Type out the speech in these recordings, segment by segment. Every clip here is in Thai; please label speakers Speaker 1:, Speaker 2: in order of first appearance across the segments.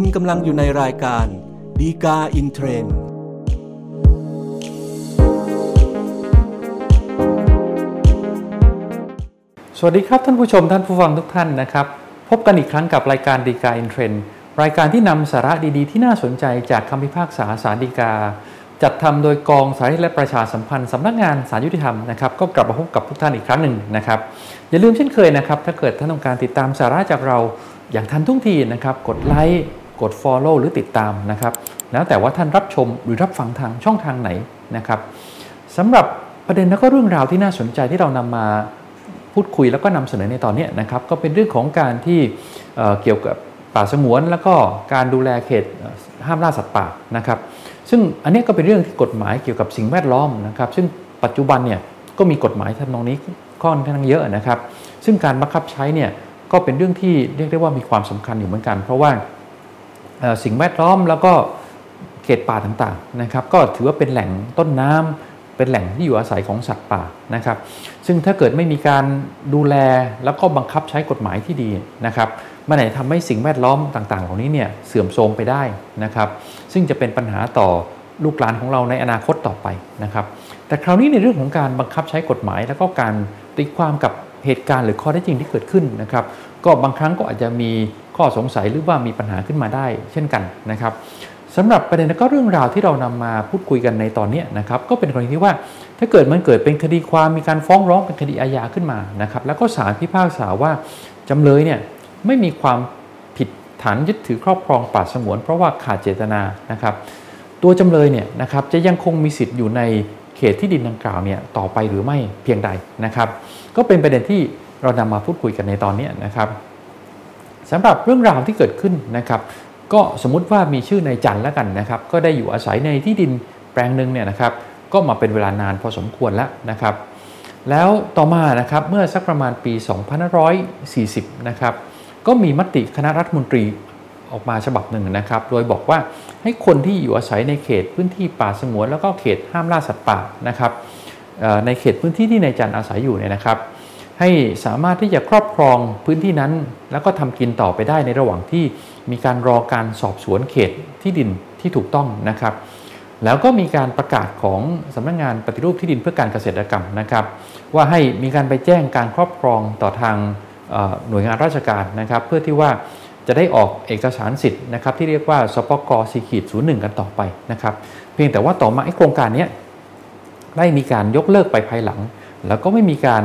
Speaker 1: คุณกำลังอยู่ในรายการ ฎีกาอินเทรนด์
Speaker 2: สวัสดีครับท่านผู้ชมท่านผู้ฟังทุกท่านนะครับ พบกันอีกครั้งกับรายการฎีกาอินเทรนด์รายการที่นำสาระดีๆ ที่น่าสนใจจากคำพิพากษาศาลฎีกา จัดทำโดยกองสารและประชาสัมพันธ์สำนักงานศาลยุติธรรมนะครับก็กลับมาพบกับทุกท่านอีกครั้งหนึ่งนะครับอย่าลืมเช่นเคยนะครับ ถ้าเกิดท่านต้องการติดตามสาระจากเราอย่างทันทุกทีนะครับ กดไลค์ กด Follow หรือติดตามนะครับ แล้วแต่ว่าท่านรับชมหรือรับฟังทางช่องทางไหนนะครับสำหรับประเด็นและก็เรื่องราวที่น่าสนใจที่เรานำมาพูดคุยแล้วก็นำเสนอในตอนนี้นะครับ ก็เป็นเรื่องของการที่เเกี่ยวกับป่าสงวน แล้วก็การดูแลเขตห้ามล่าสัตว์ป่านะครับ ซึ่งอันนี้ก็เป็นเรื่องที่กฎหมายเกี่ยวกับสิ่งแวดล้อมนะครับ ซึ่งปัจจุบันเนี่ยก็มีกฎหมายทำนองนี้ค่อนข้างเยอะนะครับ ซึ่งการบังคับใช้เนี่ยก็เป็นเรื่องที่เรียกได้ว่ามีความสำคัญอยู่เหมือนกัน เพราะว่า สิ่งแวดล้อมแล้วก็เขตป่าต่างๆนะครับ ก็ถือว่าเป็นแหล่งต้นน้ำเป็นแหล่งที่อยู่อาศัยของสัตว์ป่านะครับ ซึ่งถ้าเกิดไม่มีการดูแลแล้วก็บังคับใช้กฎหมายที่ดีนะครับมันไหนทำให้สิ่งแวดล้อมต่างๆ เหล่านี้เนี่ยเสื่อมโทรมไปได้นะครับ ซึ่งจะเป็นปัญหาต่อลูกหลานของเราในอนาคตต่อไปนะครับ แต่คราวนี้ในเรื่องของการบังคับใช้กฎหมาย แล้วก็การตีความกับเหตุการณ์หรือข้อเท็จจริงที่เกิดขึ้นนะครับ ก็บางครั้งก็อาจจะมีข้อสงสัยหรือว่ามีปัญหาขึ้นมาได้ เช่นกันนะครับสำหรับประเด็นก็เรื่องราวที่เรานำมาพูดคุยกันในตอนนี้นะครับก็เป็นกรณีที่ว่าถ้าเกิดมันเกิดเป็นคดีความมีการฟ้องร้องเป็นคดีอาญาขึ้นมานะครับแล้วก็ศาลพิพากษาว่าจำเลยเนี่ยไม่มีความผิดฐานยึดถือครอบครองป่าสงวน เพราะว่าขาดเจตนานะครับ ตัวจำเลยเนี่ยนะครับจะยังคงมีสิทธิ์อยู่ในเขตที่ดินดังกล่าวเนี่ยต่อไปหรือไม่เพียงใดนะครับ ก็เป็นประเด็นที่ เรานำมาพูดคุยกันในตอนนี้นะครับสำหรับเรื่องราวที่เกิดขึ้นนะครับ ก็สมมติว่ามีชื่อในจันแล้วกันนะครับ ก็ได้อยู่อาศัยในที่ดินแปลงหนึ่งเนี่ยนะครับ ก็มาเป็นเวลานานพอสมควรแล้วนะครับ แล้วต่อมานะครับเมื่อสักประมาณปี2540นะครับก็มีมติคณะรัฐมนตรีออกมาฉบับหนึ่งนะครับ โดยบอกว่าให้คนที่อยู่อาศัยในเขตพื้นที่ป่าสงวน แล้วก็เขตห้ามล่าสัตว์ป่านะครับในเขตพื้นที่ที่นายจันอาศัยอยู่เนี่ยนะครับ ให้สามารถที่จะครอบครองพื้นที่นั้น แล้วก็ทำกินต่อไปได้ในระหว่างที่มีการรอการสอบสวนเขตที่ดินที่ถูกต้องนะครับ แล้วก็มีการประกาศของสำนักงงานปฏิรูปที่ดินเพื่อการเกษตรกรรมนะครับ ว่าให้มีการไปแจ้งการครอบครองต่อทางหน่วยงานราชการนะครับ เพื่อที่ว่าจะได้ออกเอกสารสิทธิ์นะครับ ที่เรียกว่าสปกสีขีดศูนย์หนึ่งกันต่อไปนะครับ เพียงแต่ว่าต่อมาไอ้โครงการนี้ได้มีการยกเลิกไปภายหลัง แล้วก็ไม่มีการ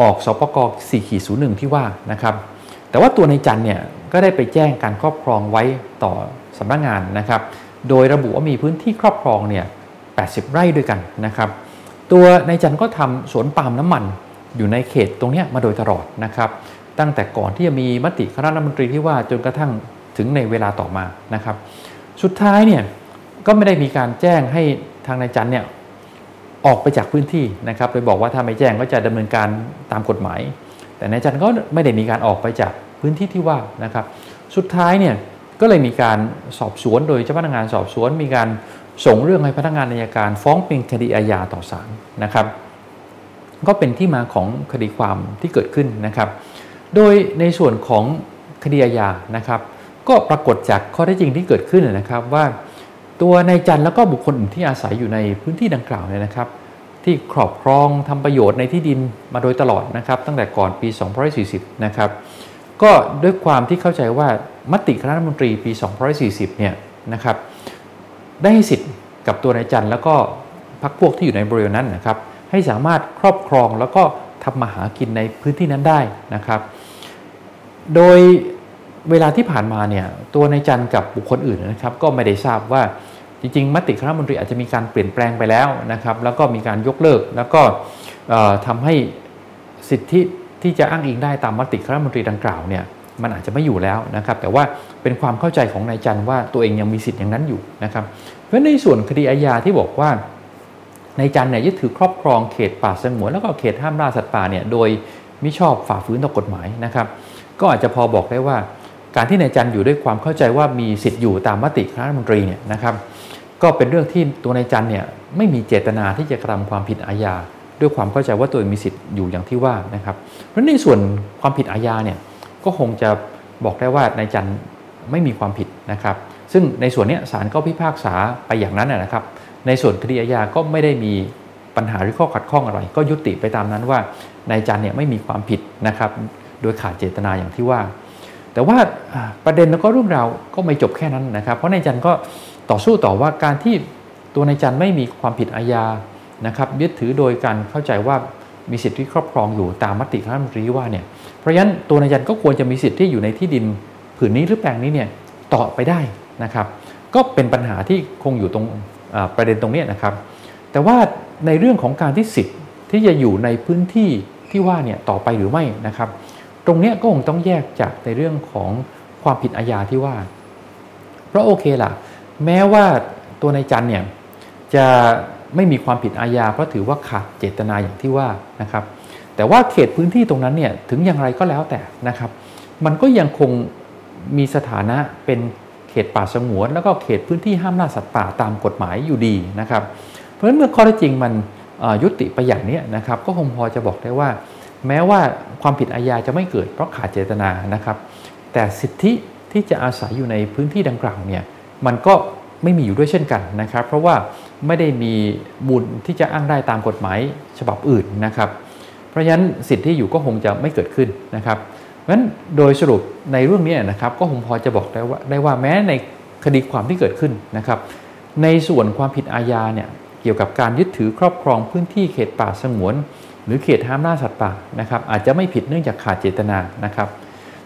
Speaker 2: ออกสปกสีขีดศูนย์หนึ่งที่ว่านะครับ แต่ว่าตัวในจันเนี่ยก็ได้ไปแจ้งการครอบครองไว้ต่อสำนักงงานนะครับ โดยระบุว่ามีพื้นที่ครอบครองเนี่ย 80 ไร่ด้วยกันนะครับ ตัวในจันก็ทำสวนปาล์มน้ำมันอยู่ในเขตตรงนี้มาโดยตลอดนะครับ ตั้งแต่ก่อนที่จะมีมติคณะรัฐมนตรีที่ว่าจนกระทั่งถึงในเวลาต่อมานะครับ สุดท้ายเนี่ยก็ไม่ได้มีการแจ้งให้ทางนายจันเนี่ย ออกไปจากพื้นที่นะครับโดยบอกว่าถ้าไม่แจ้งก็จะดำเนินการตามกฎหมาย แต่นายจันก็ไม่ได้มีการออกไปจากพื้นที่ที่ว่านะครับ สุดท้ายเนี่ยก็เลยมีการสอบสวนโดยเจ้าพนักงานสอบสวน มีการส่งเรื่องให้พนักงานอัยการ ฟ้องเป็นคดีอาญาต่อศาลนะครับ ก็เป็นที่มาของคดีความที่เกิดขึ้นนะครับ โดยในส่วนของคดีอาญานะครับ ก็ปรากฏจากข้อเท็จจริงที่เกิดขึ้นนะครับว่า ตัวนายจันแล้วก็บุคคลอื่นที่อาศัยอยู่ในพื้นที่ดังกล่าวเนี่ยนะครับ ที่ครอบครองทำประโยชน์ในที่ดินมาโดยตลอดนะครับ ตั้งแต่ก่อนปี 2540 นะครับ ก็ด้วยความที่เข้าใจว่ามติคณะรัฐมนตรีปี240 เนี่ยนะครับได้ให้สิทธิ์กับตัวนายจันแล้วก็พรรคพวกที่อยู่ในบริเวณนั้นนะครับ ให้สามารถครอบครองแล้วก็ทำมาหากินในพื้นที่นั้นได้นะครับ โดย เวลาที่ผ่านมาเนี่ยตัวนายจันกับบุคคลอื่นนะครับ ก็ไม่ได้ทราบว่าจริงๆมติคณะมนตรีอาจจะมีการเปลี่ยนแปลงไปแล้วนะครับแล้วก็มีการยกเลิก แล้วก็ทำให้สิทธิที่จะอ้างอิงได้ตามมติคณะมนตรีดังกล่าวเนี่ยมันอาจจะไม่อยู่แล้วนะครับ แต่ว่าเป็นความเข้าใจของนายจันว่าตัวเองยังมีสิทธิ์อย่างนั้นอยู่นะครับ เพราะในส่วนคดีอาญาที่บอกว่านายจันเนี่ยยึดถือครอบครองเขตป่าสงวนแล้วก็เขตห้ามล่าสัตว์ป่าเนี่ยโดยมิชอบฝ่าฝืนต่อกฎหมายนะครับ ก็อาจจะพอบอกได้ว่า การที่นายจันอยู่ด้วยความเข้าใจว่ามีสิทธิ์อยู่ตามมติคณะรัฐมนตรีเนี่ยนะครับ ก็เป็นเรื่องที่ตัวนายจันเนี่ยไม่มีเจตนาที่จะกระทำความผิดอาญา ด้วยความเข้าใจว่าตัวเองมีสิทธิ์อยู่อย่างที่ว่านะครับเพราะในส่วนความผิดอาญาเนี่ยก็คงจะบอกได้ว่านายจันไม่มีความผิดนะครับ ซึ่งในส่วนนี้ศาลก็พิพากษาไปอย่างนั้นนะครับ ในส่วนคดีอาญาก็ไม่ได้มีปัญหาหรือข้อขัดข้องอะไร ก็ยุติไปตามนั้นว่านายจันเนี่ยไม่มีความผิดนะครับ โดยขาดเจตนาอย่างที่ว่า แต่ว่าประเด็นแล้วก็เรื่องราวก็ไม่จบแค่นั้นนะครับ เพราะนายจันก็ต่อสู้ต่อว่าการที่ตัวนายจันไม่มีความผิดอาญานะครับยึดถือโดยการเข้าใจว่ามีสิทธิครอบครองอยู่ตามมติคณะรัฐมนตรีว่าเนี่ยเพราะฉะนั้นตัวนายจันก็ควรจะมีสิทธิ์ที่อยู่ในที่ดินผืนนี้หรือแปลงนี้เนี่ยต่อไปได้นะครับ ก็เป็นปัญหาที่คงอยู่ตรงประเด็นตรงนี้นะครับ แต่ว่าในเรื่องของการที่สิทธิ์ที่จะอยู่ในพื้นที่ที่ว่าเนี่ยต่อไปหรือไม่นะครับ ตรงนี้ก็คงต้องแยกจากในเรื่องของความผิดอาญาที่ว่า เพราะโอเคล่ะ แม้ว่าตัวนายจันเนี่ยจะไม่มีความผิดอาญาเพราะถือว่าขาดเจตนาอย่างที่ว่านะครับ แต่ว่าเขตพื้นที่ตรงนั้นเนี่ยถึงอย่างไรก็แล้วแต่นะครับ มันก็ยังคงมีสถานะเป็นเขตป่าสงวน แล้วก็เขตพื้นที่ห้ามล่าสัตว์ป่าตามกฎหมายอยู่ดีนะครับ เพราะฉะนั้นเมื่อข้อเท็จจริงมันยุติไปอย่างนี้นะครับ ก็คงพอจะบอกได้ว่า แม้ว่าความผิดอาญาจะไม่เกิดเพราะขาดเจตนานะครับ แต่สิทธิที่จะอาศัยอยู่ในพื้นที่ดังกล่าวเนี่ยมันก็ไม่มีอยู่ด้วยเช่นกันนะครับ เพราะว่าไม่ได้มีมูลที่จะอ้างได้ตามกฎหมายฉบับอื่นนะครับ เพราะฉะนั้นสิทธิที่อยู่ก็คงจะไม่เกิดขึ้นนะครับเพราะฉะนั้นโดยสรุปในเรื่องนี้นะครับ ก็คงพอจะบอกได้ว่าได้ว่าแม้ในคดีความที่เกิดขึ้นนะครับ ในส่วนความผิดอาญาเนี่ยเกี่ยวกับการยึดถือครอบครองพื้นที่เขตป่าสงวน หรือเขตห้ามล่าสัตว์ป่านะครับอาจจะไม่ผิดเนื่องจากขาดเจตนานะครับ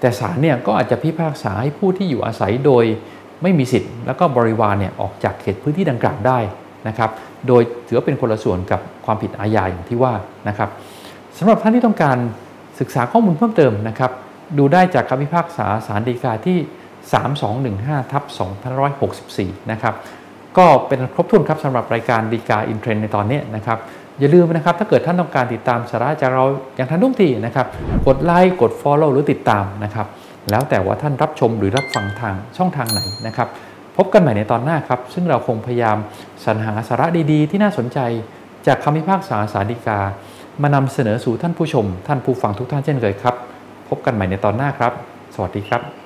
Speaker 2: แต่ศาลเนี่ยก็อาจจะพิพากษาให้ผู้ที่อยู่อาศัยโดยไม่มีสิทธิ์ แล้วก็บริวารเนี่ยออกจากเขตพื้นที่ดังกล่าวได้นะครับโดยถือเป็นคนละส่วนกับความผิดอาญาอย่างที่ว่านะครับสำหรับท่านที่ต้องการศึกษาข้อมูลเพิ่มเติมนะครับดูได้จากคำพิพากษาสารดีกาที่ 3215ทับ2564 นะครับก็เป็นครบถ้วนครับสำหรับรายการดีกาอินเทรนในตอนนี้นะครับ อย่าลืมนะครับ ถ้าเกิดท่านต้องการติดตามสาระจากเราอย่างทันท่วงทีนะครับ กดไลค์กด Follow หรือติดตามนะครับ แล้วแต่ว่าท่านรับชมหรือรับฟังทางช่องทางไหนนะครับ พบกันใหม่ในตอนหน้าครับ ซึ่งเราคงพยายามสรรหาสาระดีๆ ที่น่าสนใจ จากคำพิพากษาสาริกา มานำเสนอสู่ท่านผู้ชม ท่านผู้ฟังทุกท่านเช่นเคยครับ พบกันใหม่ในตอนหน้าครับ สวัสดีครับ